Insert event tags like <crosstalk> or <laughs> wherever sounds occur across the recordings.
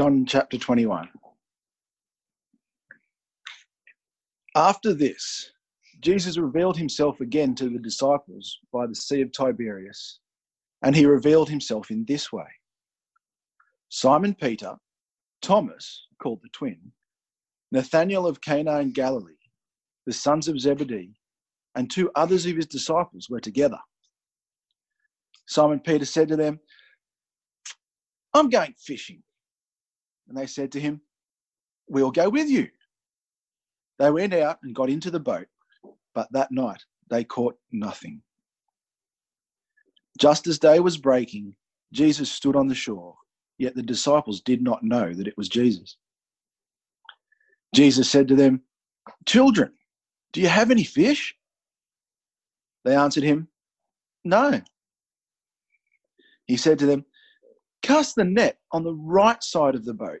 John chapter 21. After this, Jesus revealed himself again to the disciples by the Sea of Tiberias, and he revealed himself in this way Simon Peter, Thomas, called the twin, Nathanael of Cana in Galilee, the sons of Zebedee, and two others of his disciples were together. Simon Peter said to them, I'm going fishing. And they said to him, We'll go with you. They went out and got into the boat, but that night they caught nothing. Just as day was breaking, Jesus stood on the shore, yet the disciples did not know that it was Jesus. Jesus said to them, Children, do you have any fish? They answered him, No. He said to them, Cast the net on the right side of the boat,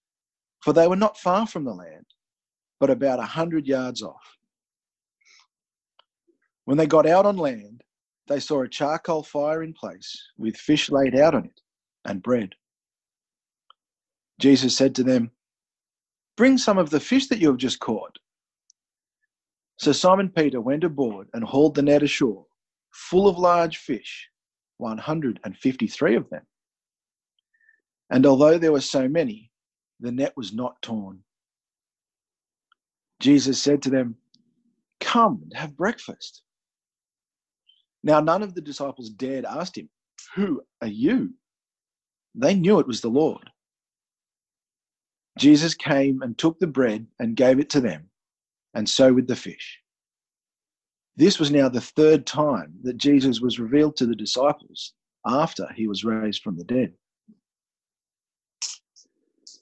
for they were not far from the land, but about a hundred yards off. When they got out on land, they saw a charcoal fire in place, with fish laid out on it, and bread. Jesus said to them, Bring some of the fish that you have just caught. So Simon Peter went aboard and hauled the net ashore, full of large fish, 153 of them. And although there were so many, the net was not torn. Jesus said to them, Come and have breakfast. Now, none of the disciples dared ask him, Who are you? They knew it was the Lord. Jesus came and took the bread and gave it to them, and so with the fish. This was now the third time that Jesus was revealed to the disciples after he was raised from the dead.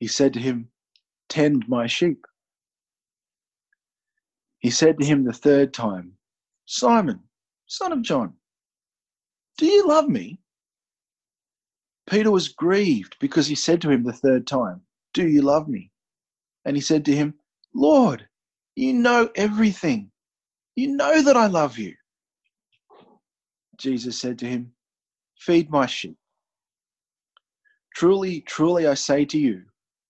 He said to him, Tend my sheep. He said to him the third time, Simon, son of John, do you love me? Peter was grieved because he said to him the third time, Do you love me? And he said to him, Lord, you know everything. You know that I love you. Jesus said to him, Feed my sheep. Truly, truly, I say to you,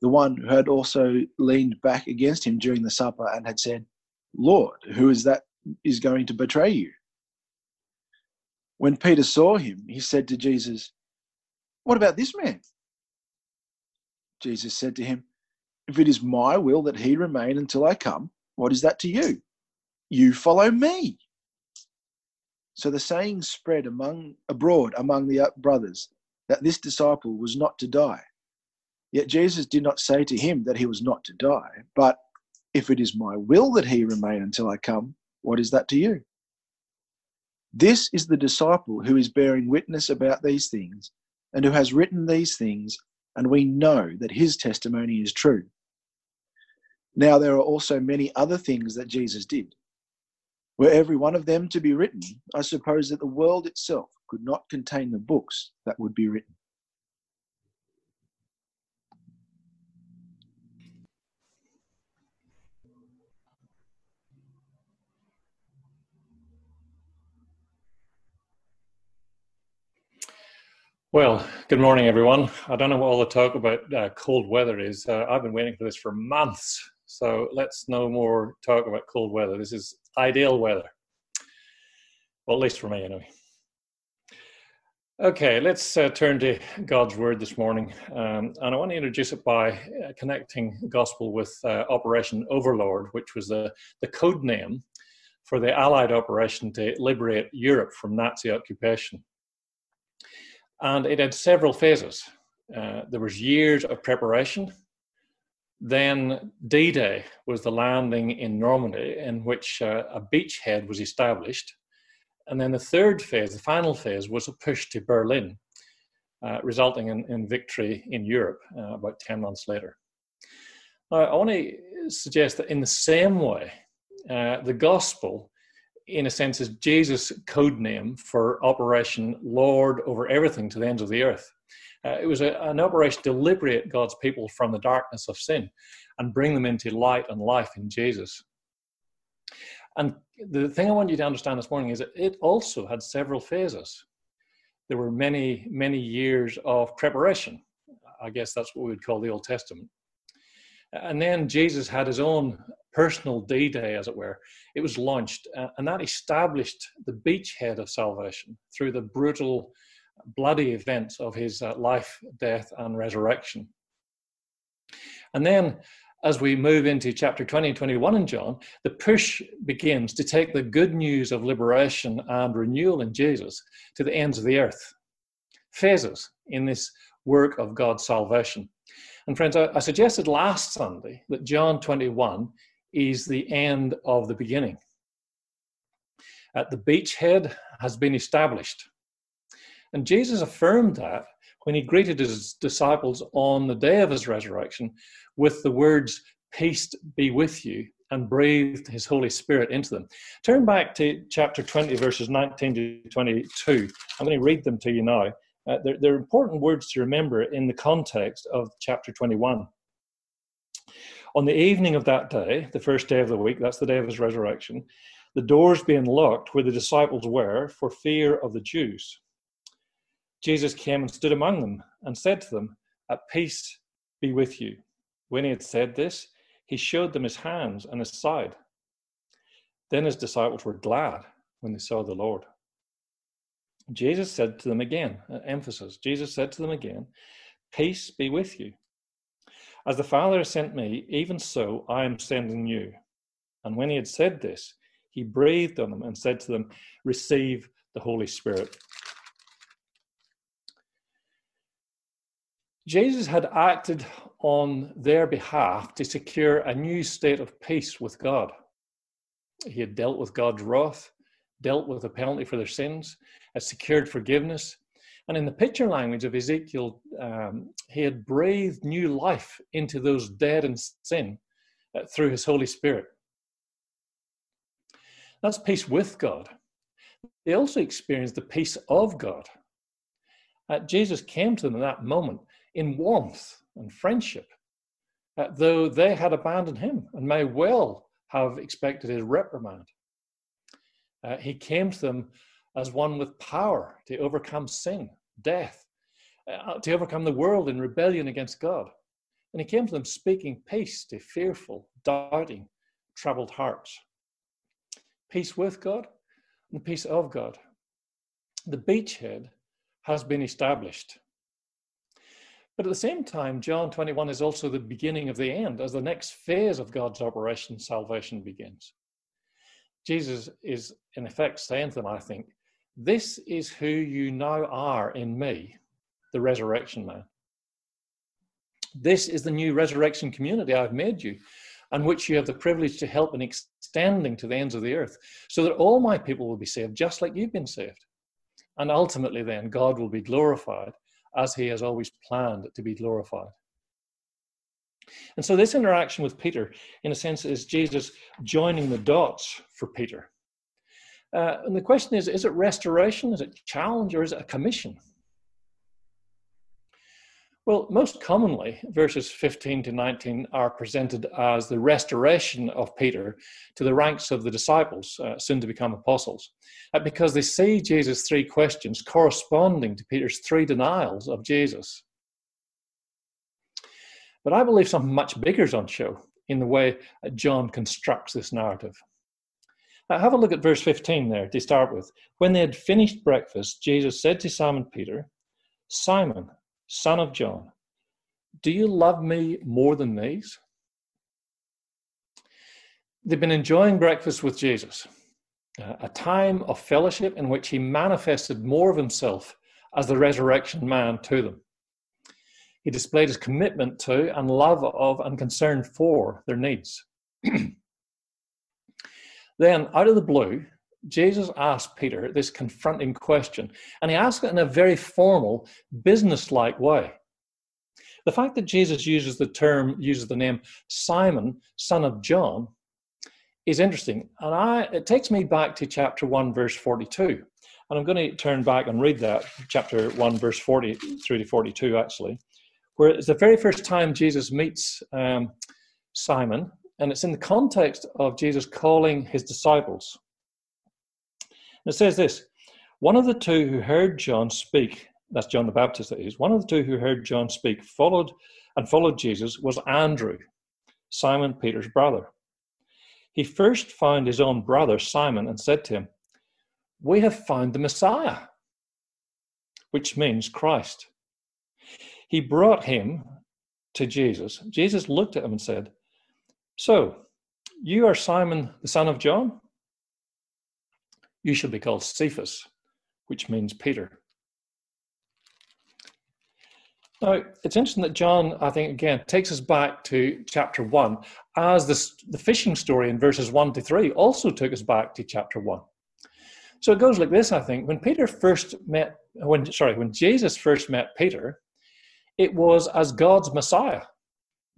the one who had also leaned back against him during the supper and had said, Lord, who is that is going to betray you? When Peter saw him, he said to Jesus, What about this man? Jesus said to him, If it is my will that he remain until I come, what is that to you? You follow me. So the saying spread among abroad among the brothers that this disciple was not to die. Yet Jesus did not say to him that he was not to die, but if it is my will that he remain until I come, what is that to you? This is the disciple who is bearing witness about these things and who has written these things, and we know that his testimony is true. Now, there are also many other things that Jesus did. Were every one of them to be written, I suppose that the world itself could not contain the books that would be written. Well, good morning, everyone. I don't know what all the talk about uh, cold weather is. Uh, I've been waiting for this for months. So let's no more talk about cold weather. This is ideal weather. Well, at least for me, anyway. Okay, let's uh, turn to God's Word this morning. Um, and I want to introduce it by uh, connecting gospel with uh, Operation Overlord, which was the, the code name for the Allied operation to liberate Europe from Nazi occupation and it had several phases. Uh, there was years of preparation. Then D-Day was the landing in Normandy, in which uh, a beachhead was established, and then the third phase, the final phase, was a push to Berlin, uh, resulting in, in, victory in Europe uh, about ten months later. Now, I want to suggest that in the same way, uh, the gospel in a sense, is Jesus' code name for Operation Lord over everything to the ends of the earth. Uh, it was a, an operation to liberate God's people from the darkness of sin and bring them into light and life in Jesus. And the thing I want you to understand this morning is that it also had several phases. There were many, many years of preparation. I guess that's what we would call the Old Testament. And then Jesus had his own personal D Day, as it were. It was launched, uh, and that established the beachhead of salvation through the brutal, bloody events of his uh, life, death, and resurrection. And then, as we move into chapter 20 and 21 in John, the push begins to take the good news of liberation and renewal in Jesus to the ends of the earth. Phases in this work of God's salvation. And friends, I, I suggested last Sunday that John 21 is the end of the beginning. At the beachhead has been established. And Jesus affirmed that when he greeted his disciples on the day of his resurrection with the words, Peace be with you, and breathed his Holy Spirit into them. Turn back to chapter 20, verses 19 to 22. I'm going to read them to you now. Uh, they're, they're important words to remember in the context of chapter 21. On the evening of that day, the first day of the week, that's the day of his resurrection, the doors being locked where the disciples were for fear of the Jews. Jesus came and stood among them and said to them, At peace be with you. When he had said this, he showed them his hands and his side. Then his disciples were glad when they saw the Lord. Jesus said to them again, uh, emphasis, Jesus said to them again, Peace be with you. As the Father has sent me, even so I am sending you. And when he had said this, he breathed on them and said to them, Receive the Holy Spirit. Jesus had acted on their behalf to secure a new state of peace with God. He had dealt with God's wrath, dealt with the penalty for their sins, had secured forgiveness, and in the picture language of Ezekiel, um, he had breathed new life into those dead in sin uh, through his Holy Spirit. That's peace with God. They also experienced the peace of God. Uh, Jesus came to them at that moment in warmth and friendship, uh, though they had abandoned him and may well have expected his reprimand. Uh, he came to them as one with power to overcome sin, death, uh, to overcome the world in rebellion against God. And he came to them speaking peace to fearful, doubting, troubled hearts. Peace with God and peace of God. The beachhead has been established. But at the same time, John 21 is also the beginning of the end as the next phase of God's operation, salvation, begins. Jesus is, in effect, saying to them, I think, this is who you now are in me, the resurrection man. This is the new resurrection community I've made you, and which you have the privilege to help in extending to the ends of the earth, so that all my people will be saved, just like you've been saved. And ultimately, then, God will be glorified as he has always planned to be glorified. And so, this interaction with Peter, in a sense, is Jesus joining the dots for Peter. Uh, and the question is is it restoration, is it challenge, or is it a commission? Well, most commonly, verses 15 to 19 are presented as the restoration of Peter to the ranks of the disciples, uh, soon to become apostles, uh, because they see Jesus' three questions corresponding to Peter's three denials of Jesus. But I believe something much bigger is on show in the way John constructs this narrative. Have a look at verse 15 there to start with. When they had finished breakfast, Jesus said to Simon Peter, Simon, son of John, do you love me more than these? They've been enjoying breakfast with Jesus, uh, a time of fellowship in which he manifested more of himself as the resurrection man to them. He displayed his commitment to and love of and concern for their needs. <clears throat> then, out of the blue, Jesus asked Peter this confronting question, and he asked it in a very formal, business-like way. The fact that Jesus uses the term, uses the name Simon, son of John, is interesting. And I, it takes me back to chapter 1, verse 42. And I'm going to turn back and read that, chapter 1, verse 40 through to 42, actually, where it's the very first time Jesus meets um, Simon, and it's in the context of Jesus calling his disciples. And it says this One of the two who heard John speak, that's John the Baptist, that is, one of the two who heard John speak followed and followed Jesus was Andrew, Simon Peter's brother. He first found his own brother Simon and said to him, We have found the Messiah, which means Christ. He brought him to Jesus. Jesus looked at him and said, So, you are Simon the son of John? You shall be called Cephas, which means Peter. Now, it's interesting that John, I think, again, takes us back to chapter one, as this, the fishing story in verses one to three also took us back to chapter one. So it goes like this, I think. When Peter first met, when sorry, when Jesus first met Peter, it was as God's Messiah.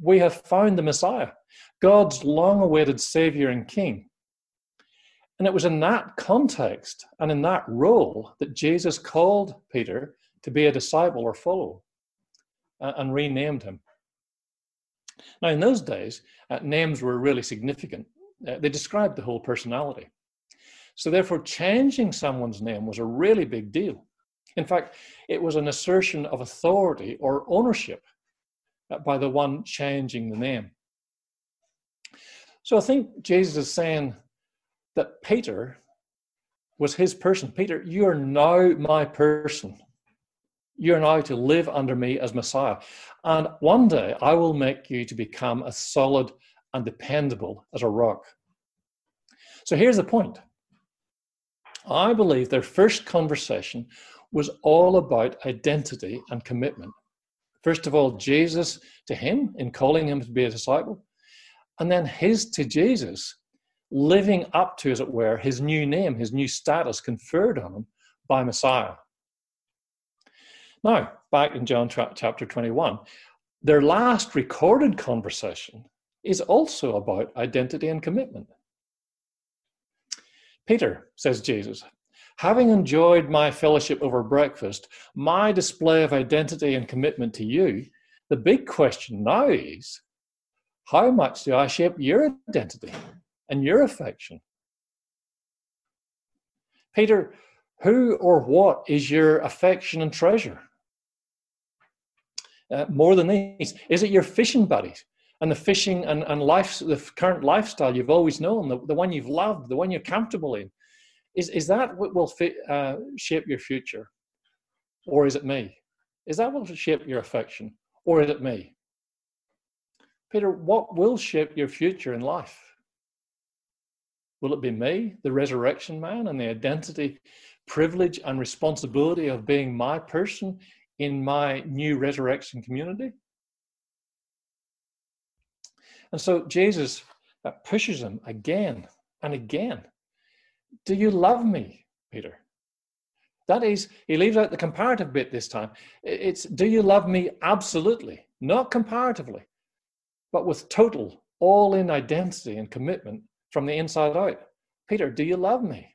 We have found the Messiah, God's long awaited Savior and King. And it was in that context and in that role that Jesus called Peter to be a disciple or follower and renamed him. Now, in those days, uh, names were really significant. Uh, they described the whole personality. So, therefore, changing someone's name was a really big deal. In fact, it was an assertion of authority or ownership uh, Uh, by the one changing the name. So, I think Jesus is saying that Peter was his person. Peter, you are now my person. You're now to live under me as Messiah. And one day I will make you to become as solid and dependable as a rock. So here's the point I believe their first conversation was all about identity and commitment. First of all, Jesus to him in calling him to be a disciple, and then his to Jesus living up to, as it were, his new name, his new status conferred on him by Messiah. Now, back in John chapter 21, their last recorded conversation is also about identity and commitment. Peter, says Jesus, having enjoyed my fellowship over breakfast, my display of identity and commitment to you, the big question now is how much do I shape your identity? and your affection. Peter, who or what is your affection and treasure? Uh, more than these, is it your fishing buddies and the fishing and, and life, the current lifestyle you've always known, the, the one you've loved, the one you're comfortable in? Is, is that what will fit, uh, shape your future? Or is it me? Is that what will shape your affection? Or is it me? Peter, what will shape your future in life? Will it be me, the resurrection man, and the identity, privilege, and responsibility of being my person in my new resurrection community? And so Jesus pushes him again and again. Do you love me, Peter? That is, he leaves out the comparative bit this time. It's, do you love me absolutely, not comparatively, but with total, all in identity and commitment from the inside out. Peter, do you love me?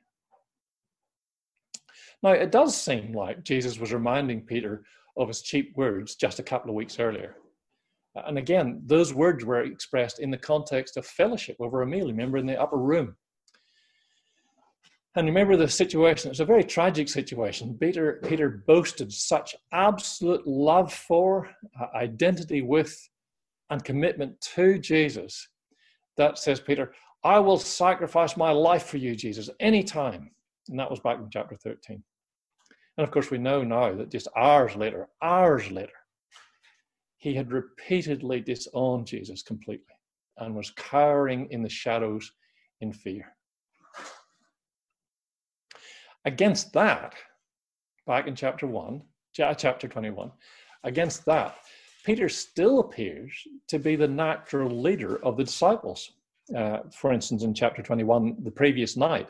Now, it does seem like Jesus was reminding Peter of his cheap words just a couple of weeks earlier. And again, those words were expressed in the context of fellowship over a meal, remember, in the upper room. And remember the situation, it's a very tragic situation. Peter, Peter boasted such absolute love for, uh, identity with, and commitment to Jesus that says, Peter, I will sacrifice my life for you, Jesus, anytime. And that was back in chapter 13. And of course, we know now that just hours later, hours later, he had repeatedly disowned Jesus completely and was cowering in the shadows in fear. Against that, back in chapter 1, chapter 21, against that, Peter still appears to be the natural leader of the disciples. Uh, for instance, in chapter 21, the previous night,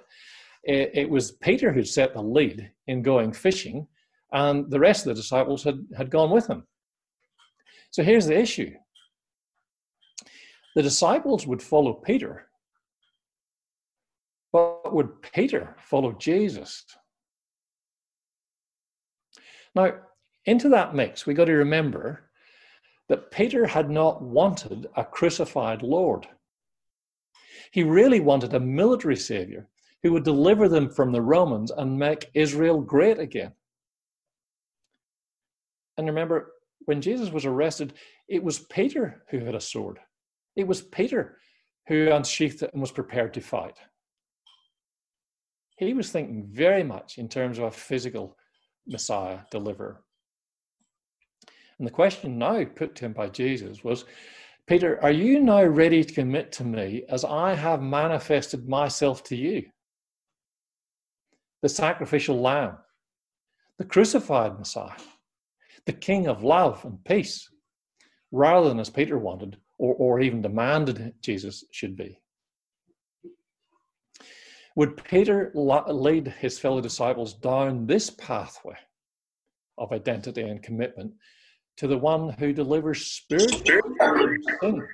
it, it, was Peter who set the lead in going fishing, and the rest of the disciples had, had gone with him. So here's the issue the disciples would follow Peter but would Peter follow Jesus? Now, into that mix, we got to remember that Peter had not wanted a crucified Lord. He really wanted a military savior who would deliver them from the Romans and make Israel great again. And remember, when Jesus was arrested, it was Peter who had a sword. It was Peter who unsheathed it and was prepared to fight he was thinking very much in terms of a physical Messiah deliverer. And the question now put to him by Jesus was Peter, are you now ready to commit to me as I have manifested myself to you? The sacrificial lamb, the crucified Messiah, the King of love and peace, rather than as Peter wanted or, or even demanded Jesus should be. Would Peter lead his fellow disciples down this pathway of identity and commitment to the one who delivers spiritual sin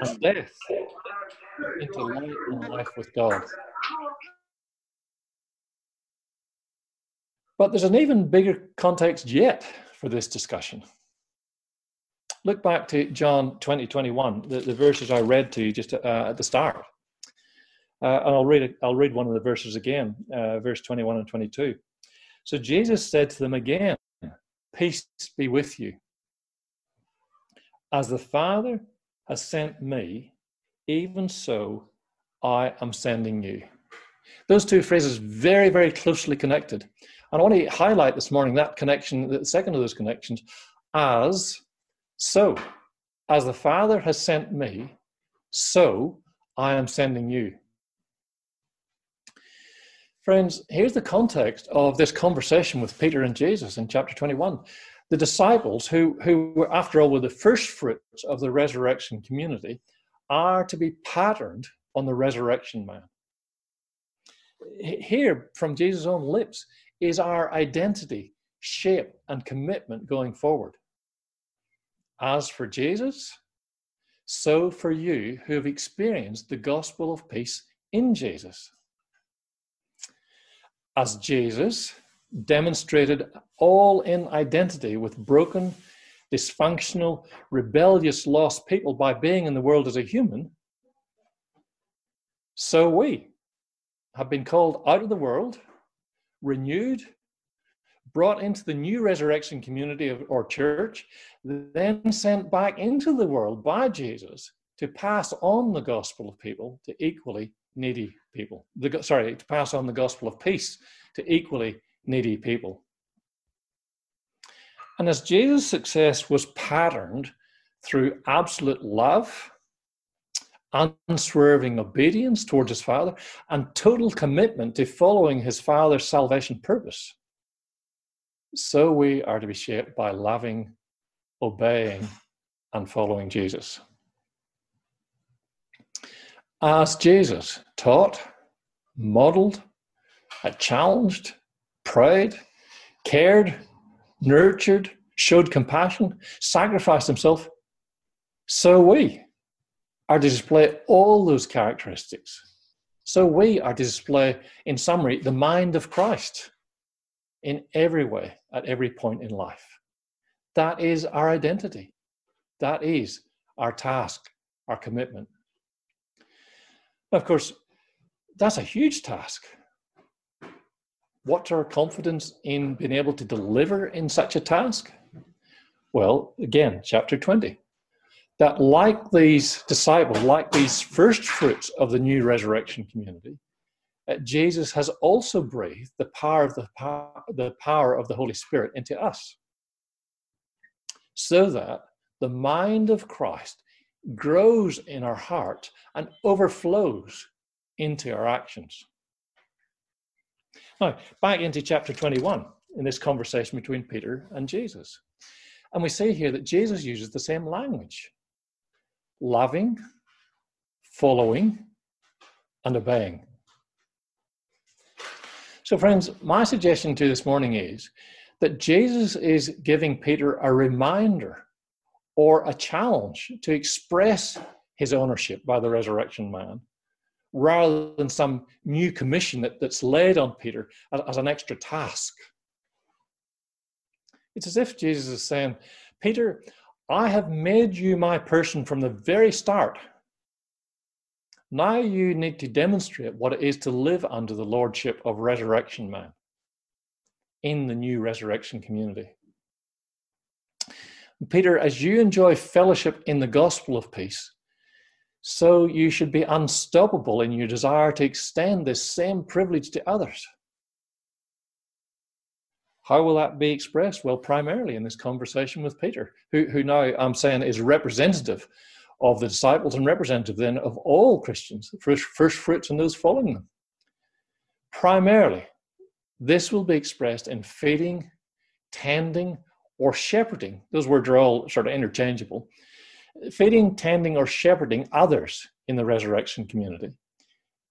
and death into light and life with God? But there's an even bigger context yet for this discussion. Look back to John 20, 21, the, the verses I read to you just uh, at the start. Uh, and I'll read, I'll read one of the verses again, uh, verse 21 and 22. So Jesus said to them again, Peace be with you. As the Father has sent me, even so I am sending you. Those two phrases very, very closely connected. And I want to highlight this morning that connection, the second of those connections, as so. As the Father has sent me, so I am sending you. Friends, here's the context of this conversation with Peter and Jesus in chapter 21. The disciples, who, who were, after all, were the first fruits of the resurrection community, are to be patterned on the resurrection man. Here, from Jesus' own lips, is our identity, shape, and commitment going forward. As for Jesus, so for you who have experienced the gospel of peace in Jesus as Jesus demonstrated all in identity with broken, dysfunctional, rebellious, lost people by being in the world as a human, so we have been called out of the world, renewed, brought into the new resurrection community of, or church, then sent back into the world by Jesus to pass on the gospel of people to equally needy people. The, sorry, to pass on the gospel of peace to equally needy people. And as Jesus' success was patterned through absolute love, unswerving obedience towards his Father, and total commitment to following his Father's salvation purpose, so we are to be shaped by loving, obeying, and following Jesus as Jesus taught, modeled, challenged, prayed, cared, nurtured, showed compassion, sacrificed himself, so we are to display all those characteristics. So we are to display, in summary, the mind of Christ in every way at every point in life. That is our identity. That is our task, our commitment. Of course, that's a huge task. What's our confidence in being able to deliver in such a task? Well, again, chapter 20. That, like these disciples, like these first fruits of the new resurrection community, Jesus has also breathed the power of the power, the power of the Holy Spirit into us, so that the mind of Christ grows in our heart and overflows into our actions. Now, back into chapter 21 in this conversation between Peter and Jesus. And we see here that Jesus uses the same language loving, following, and obeying. So, friends, my suggestion to you this morning is that Jesus is giving Peter a reminder or a challenge to express his ownership by the resurrection man rather than some new commission that, that's laid on Peter as, as an extra task. It's as if Jesus is saying, Peter, I have made you my person from the very start. Now you need to demonstrate what it is to live under the lordship of resurrection man in the new resurrection community. Peter, as you enjoy fellowship in the gospel of peace, so you should be unstoppable in your desire to extend this same privilege to others. How will that be expressed? Well, primarily in this conversation with Peter, who, who now I'm saying is representative of the disciples and representative then of all Christians, first, first fruits and those following them. Primarily, this will be expressed in feeding, tending, or shepherding. Those words are all sort of interchangeable feeding, tending, or shepherding others in the resurrection community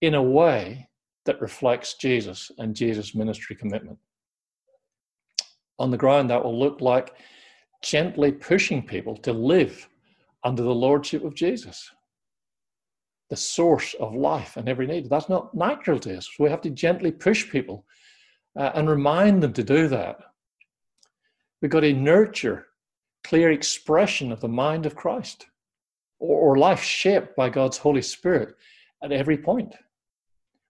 in a way that reflects Jesus and Jesus' ministry commitment. On the ground, that will look like gently pushing people to live under the lordship of Jesus, the source of life and every need. That's not natural to us. We have to gently push people uh, and remind them to do that. We've got to nurture clear expression of the mind of Christ or, or life shaped by God's Holy Spirit at every point.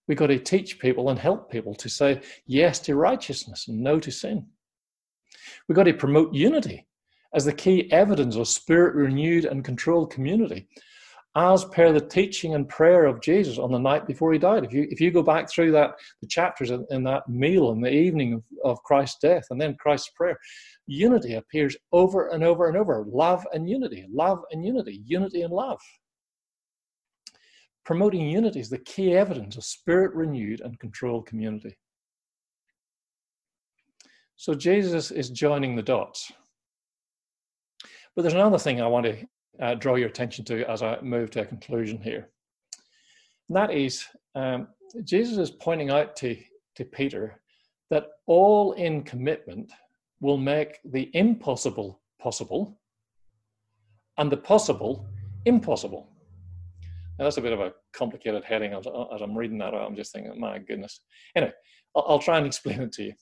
We've got to teach people and help people to say yes to righteousness and no to sin. We've got to promote unity as the key evidence of spirit renewed and controlled community, as per the teaching and prayer of Jesus on the night before he died. If you if you go back through that the chapters in, in that meal in the evening of, of Christ's death and then Christ's prayer, unity appears over and over and over love and unity, love and unity, unity and love. Promoting unity is the key evidence of spirit renewed and controlled community. So Jesus is joining the dots. But there's another thing I want to uh, draw your attention to as I move to a conclusion here. And that is, um, Jesus is pointing out to, to Peter that all in commitment will make the impossible possible and the possible impossible. Now, that's a bit of a complicated heading as, as I'm reading that out. I'm just thinking, my goodness. Anyway, I'll, I'll, try and <laughs> explain it to you.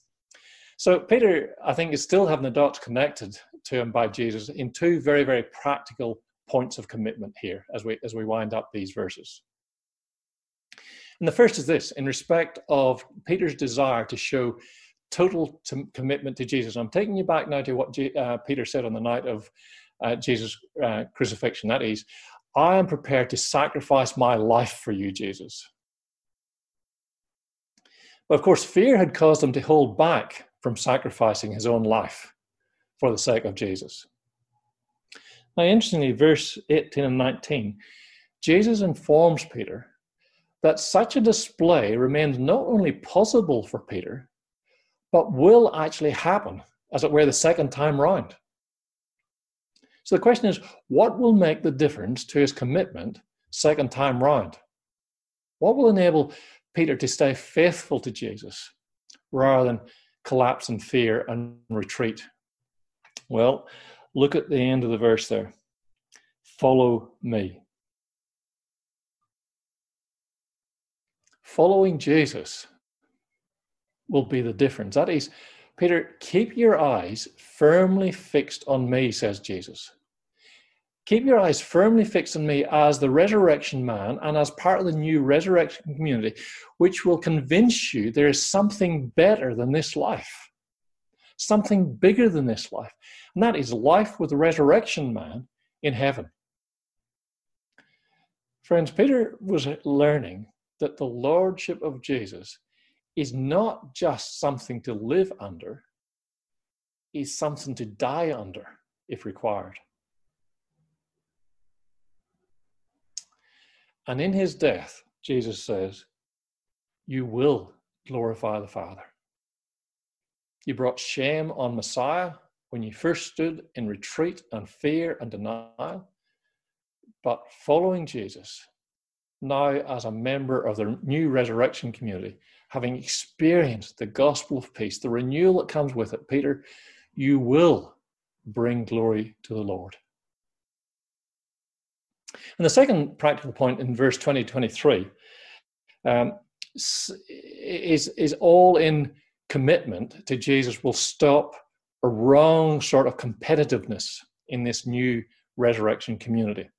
So, Peter, I think, is still having the dots connected to him by Jesus in two very, very practical points of commitment here as we, as we wind up these verses. And the first is this in respect of Peter's desire to show total to commitment to Jesus. I'm taking you back now to what G, uh, Peter said on the night of uh, Jesus' uh, crucifixion. That is, I am prepared to sacrifice my life for you, Jesus. But of course, fear had caused him to hold back from sacrificing his own life for the sake of Jesus. Now, interestingly, verse 18 and 19, Jesus informs Peter that such a display remains not only possible for Peter, but will actually happen, as it were, the second time round. So the question is, what will make the difference to his commitment second time round? What will enable Peter to stay faithful to Jesus rather than collapse in fear and retreat? Well, look at the end of the verse there. Follow me. Following Jesus will be the difference. That is, Peter, keep your eyes firmly fixed on me, says Jesus. Keep your eyes firmly fixed on me as the resurrection man and as part of the new resurrection community, which will convince you there is something better than this life, something bigger than this life. And that is life with the resurrection man in heaven. Friends, Peter was learning that the lordship of Jesus is not just something to live under, is something to die under if required. And in his death, Jesus says, You will glorify the Father. You brought shame on Messiah when you first stood in retreat and fear and denial. But following Jesus, now as a member of the new resurrection community, having experienced the gospel of peace, the renewal that comes with it, Peter, you will bring glory to the Lord. And the second practical point in verse 20 23 um, is, is all in commitment to Jesus will stop a wrong sort of competitiveness in this new resurrection community.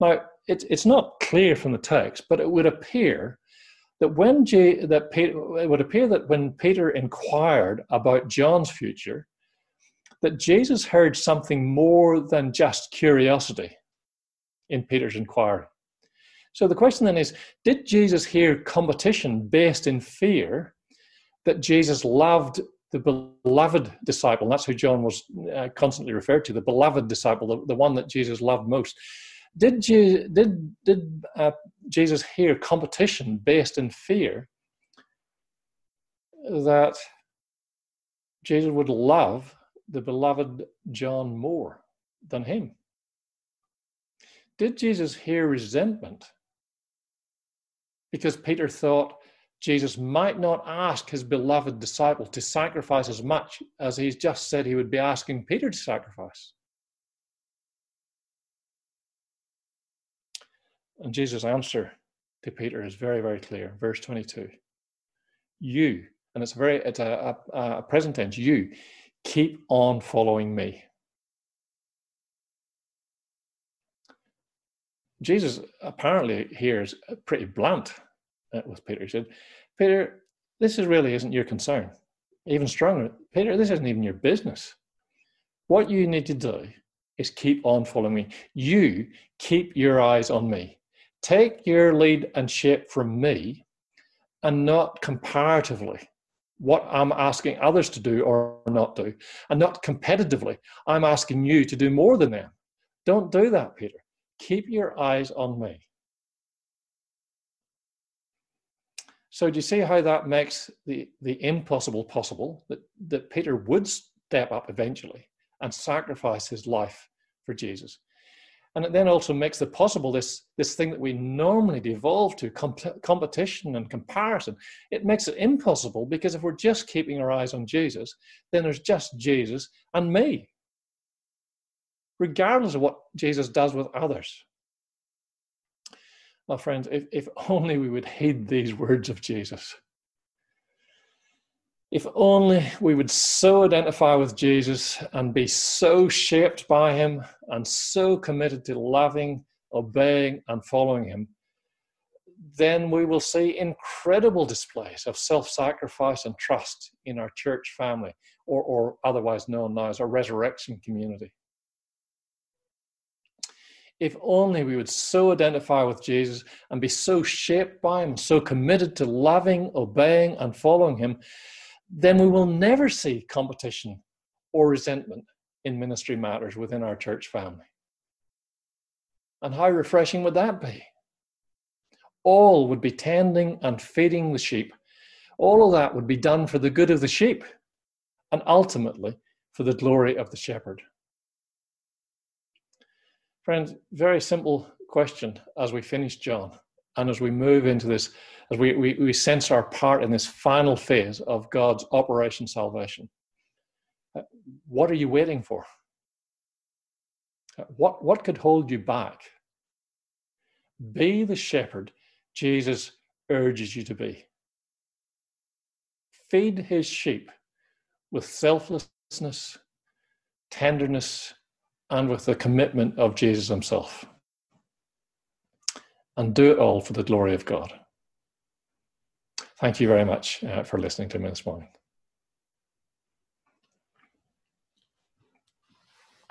Now, it, it's not clear from the text, but it would appear that when J, that Peter, it would appear that when Peter inquired about John's future, that Jesus heard something more than just curiosity in Peter's inquiry. So the question then is Did Jesus hear competition based in fear that Jesus loved the beloved disciple? And that's who John was uh, constantly referred to the beloved disciple, the, the one that Jesus loved most. Did, Je- did, did uh, Jesus hear competition based in fear that Jesus would love the beloved John more than him? Did Jesus hear resentment? Because Peter thought Jesus might not ask his beloved disciple to sacrifice as much as he's just said he would be asking Peter to sacrifice. And Jesus' answer to Peter is very, very clear. Verse 22. You, and it's very, it's a, a, a present tense, you keep on following me. Jesus apparently here is pretty blunt Uh, with Peter. He said, Peter, this is really isn't your concern. Even stronger, Peter, this isn't even your business. What you need to do is keep on following me. You keep your eyes on me. Take your lead and shape from me and not comparatively what I'm asking others to do or not do, and not competitively. I'm asking you to do more than them. Don't do that, Peter. Keep your eyes on me. So do you see how that makes the, the impossible possible? That, that Peter would step up eventually and sacrifice his life for Jesus. And it then also makes the possible this, this thing that we normally devolve to comp- competition and comparison. It makes it impossible because if we're just keeping our eyes on Jesus, then there's just Jesus and me regardless of what Jesus does with others. My friends, if, if only we would heed these words of Jesus. If only we would so identify with Jesus and be so shaped by him and so committed to loving, obeying, and following him, then we will see incredible displays of self sacrifice and trust in our church family, or, or otherwise known now as our resurrection community if only we would so identify with Jesus and be so shaped by him, so committed to loving, obeying, and following him, then we will never see competition or resentment in ministry matters within our church family. And how refreshing would that be? All would be tending and feeding the sheep. All of that would be done for the good of the sheep and ultimately for the glory of the shepherd. Friends, very simple question as we finish John and as we move into this, as we, we, we sense our part in this final phase of God's Operation Salvation. Uh, what are you waiting for? Uh, what, what could hold you back? Be the shepherd Jesus urges you to be. Feed his sheep with selflessness, tenderness, and with the commitment of Jesus himself. And do it all for the glory of God. Thank you very much uh, for listening to me this morning.